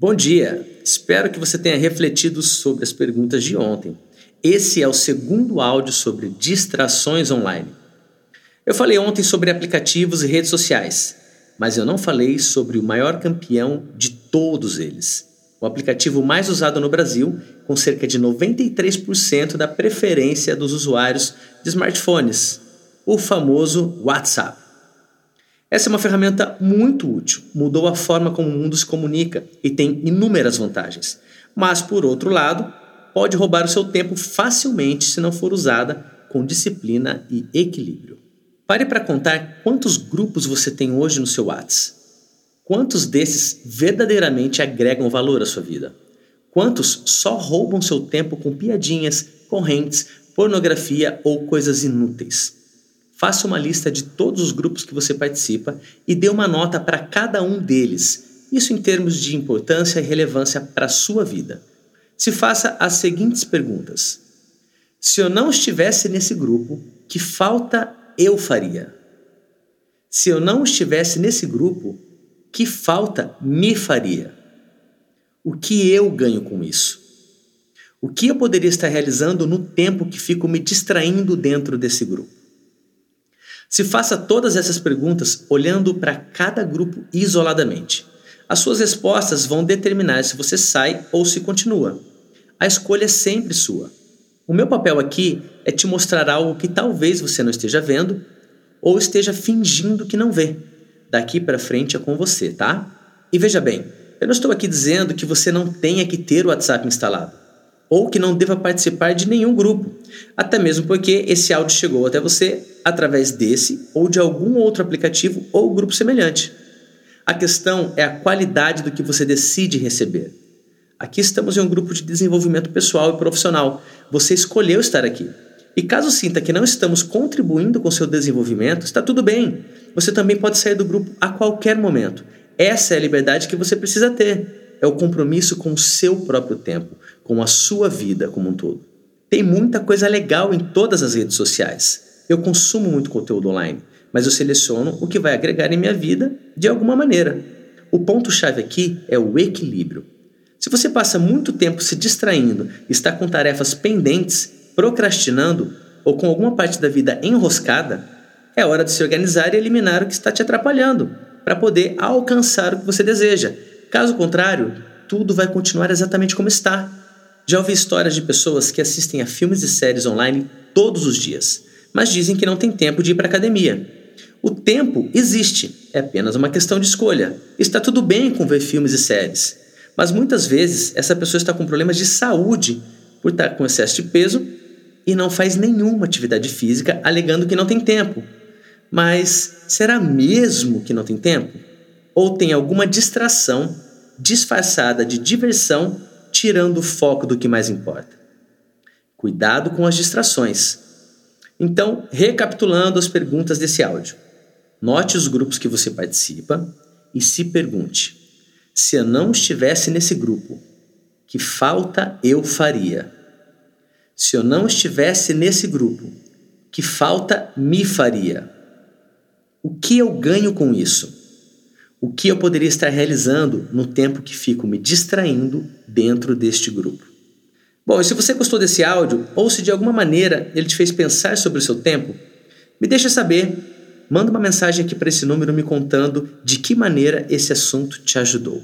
Bom dia! Espero que você tenha refletido sobre as perguntas de ontem. Esse é o segundo áudio sobre distrações online. Eu falei ontem sobre aplicativos e redes sociais, mas eu não falei sobre o maior campeão de todos eles. O aplicativo mais usado no Brasil, com cerca de 93% da preferência dos usuários de smartphones, o famoso WhatsApp. Essa é uma ferramenta muito útil, mudou a forma como o mundo se comunica e tem inúmeras vantagens. Mas, por outro lado, pode roubar o seu tempo facilmente se não for usada com disciplina e equilíbrio. Pare para contar quantos grupos você tem hoje no seu WhatsApp. Quantos desses verdadeiramente agregam valor à sua vida? Quantos só roubam seu tempo com piadinhas, correntes, pornografia ou coisas inúteis? Faça uma lista de todos os grupos que você participa e dê uma nota para cada um deles, isso em termos de importância e relevância para a sua vida. Se faça as seguintes perguntas: Se eu não estivesse nesse grupo, que falta eu faria? Se eu não estivesse nesse grupo, que falta me faria? O que eu ganho com isso? O que eu poderia estar realizando no tempo que fico me distraindo dentro desse grupo? Se faça todas essas perguntas olhando para cada grupo isoladamente. As suas respostas vão determinar se você sai ou se continua. A escolha é sempre sua. O meu papel aqui é te mostrar algo que talvez você não esteja vendo ou esteja fingindo que não vê. Daqui para frente é com você, tá? E veja bem, eu não estou aqui dizendo que você não tenha que ter o WhatsApp instalado ou que não deva participar de nenhum grupo, até mesmo porque esse áudio chegou até você através desse ou de algum outro aplicativo ou grupo semelhante. A questão é a qualidade do que você decide receber. Aqui estamos em um grupo de desenvolvimento pessoal e profissional. Você escolheu estar aqui. E caso sinta que não estamos contribuindo com seu desenvolvimento, está tudo bem. Você também pode sair do grupo a qualquer momento. Essa é a liberdade que você precisa ter. É o compromisso com o seu próprio tempo, com a sua vida como um todo. Tem muita coisa legal em todas as redes sociais. Eu consumo muito conteúdo online, mas eu seleciono o que vai agregar em minha vida de alguma maneira. O ponto-chave aqui é o equilíbrio. Se você passa muito tempo se distraindo, está com tarefas pendentes, procrastinando ou com alguma parte da vida enroscada, é hora de se organizar e eliminar o que está te atrapalhando, para poder alcançar o que você deseja. Caso contrário, tudo vai continuar exatamente como está. Já ouvi histórias de pessoas que assistem a filmes e séries online todos os dias, mas dizem que não tem tempo de ir para academia. O tempo existe, é apenas uma questão de escolha. Está tudo bem com ver filmes e séries, mas muitas vezes essa pessoa está com problemas de saúde por estar com excesso de peso e não faz nenhuma atividade física alegando que não tem tempo. Mas será mesmo que não tem tempo? Ou tem alguma distração disfarçada de diversão tirando o foco do que mais importa. Cuidado com as distrações. Então, recapitulando as perguntas desse áudio. Note os grupos que você participa e se pergunte: se eu não estivesse nesse grupo, que falta eu faria? Se eu não estivesse nesse grupo, que falta me faria? O que eu ganho com isso? O que eu poderia estar realizando no tempo que fico me distraindo dentro deste grupo. Bom, e se você gostou desse áudio ou se de alguma maneira ele te fez pensar sobre o seu tempo, me deixa saber. Manda uma mensagem aqui para esse número me contando de que maneira esse assunto te ajudou.